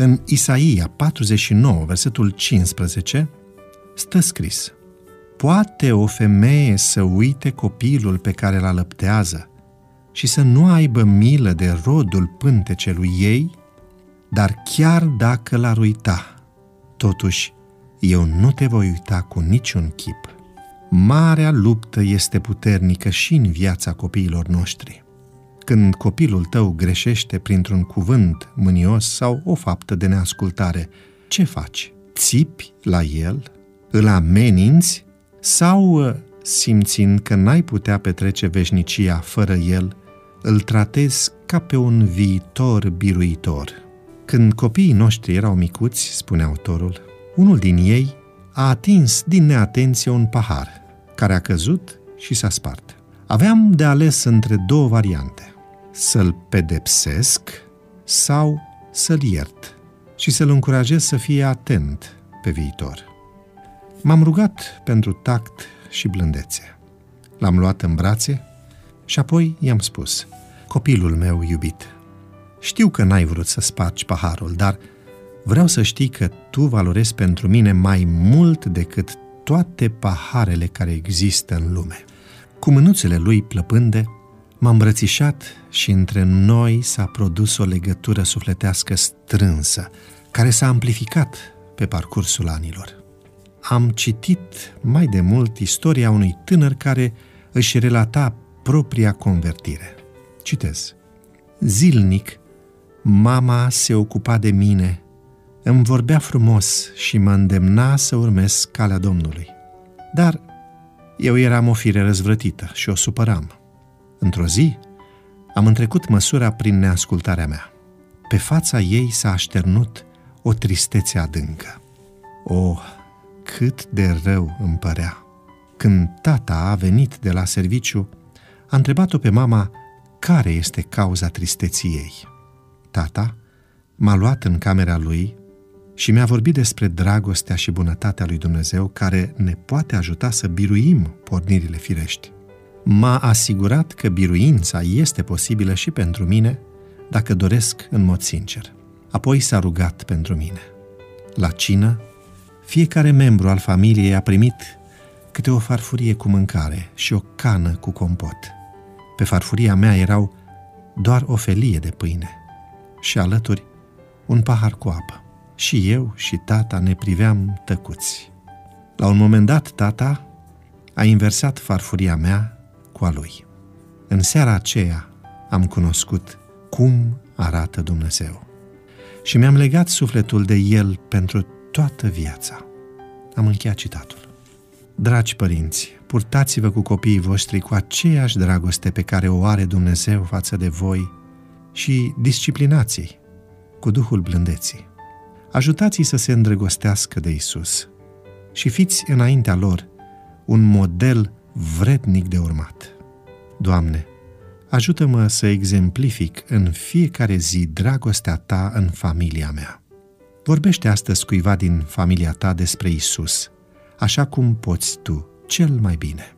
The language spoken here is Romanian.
În Isaia 49, versetul 15, stă scris Poate o femeie să uite copilul pe care îl alăptează și să nu aibă milă de rodul pântecelui ei? Dar chiar dacă l-ar uita, totuși eu nu te voi uita cu niciun chip. Marea luptă este puternică și în viața copiilor noștri. Când copilul tău greșește printr-un cuvânt mânios sau o faptă de neascultare, ce faci? Țipi la el? Îl ameninți? Sau, simțind că n-ai putea petrece veșnicia fără el, îl tratezi ca pe un viitor biruitor? Când copiii noștri erau micuți, spune autorul, unul din ei a atins din neatenție un pahar, care a căzut și s-a spart. Aveam de ales între două variante, să-l pedepsesc sau să-l iert și să-l încurajez să fie atent pe viitor. M-am rugat pentru tact și blândețe. L-am luat în brațe și apoi i-am spus, copilul meu iubit, știu că n-ai vrut să spargi paharul, dar vreau să știi că tu valorezi pentru mine mai mult decât toate paharele care există în lume. Cu mânuțele lui plăpânde, m-am îmbrățișat și între noi s-a produs o legătură sufletească strânsă, care s-a amplificat pe parcursul anilor. Am citit mai de mult istoria unui tânăr care își relata propria convertire. Citez. Zilnic, mama se ocupa de mine îmi vorbea frumos și mă îndemna să urmez calea Domnului. Dar eu eram o fire răzvrătită și o supăram. Într-o zi, am întrecut măsura prin neascultarea mea. Pe fața ei s-a așternut o tristețe adâncă. Oh, cât de rău îmi părea! Când tata a venit de la serviciu, a întrebat-o pe mama care este cauza tristeții ei. Tata m-a luat în camera lui și mi-a vorbit despre dragostea și bunătatea lui Dumnezeu care ne poate ajuta să biruim pornirile firești. M-a asigurat că biruința este posibilă și pentru mine dacă doresc în mod sincer. Apoi s-a rugat pentru mine. La cină, fiecare membru al familiei a primit câte o farfurie cu mâncare și o cană cu compot. Pe farfuria mea erau doar o felie de pâine și alături un pahar cu apă și eu și tata ne priveam tăcuți. La un moment dat, tata a inversat farfuria mea cu a lui. În seara aceea am cunoscut cum arată Dumnezeu și mi-am legat sufletul de El pentru toată viața. Am încheiat citatul. Dragi părinți, purtați-vă cu copiii voștri cu aceeași dragoste pe care o are Dumnezeu față de voi și disciplinați-i cu Duhul blândeții ajutați-i să se îndrăgostească de Isus și fiți înaintea lor un model vrednic de urmat. Doamne, ajută-mă să exemplific în fiecare zi dragostea Ta în familia mea. Vorbește astăzi cuiva din familia ta despre Isus, așa cum poți tu cel mai bine.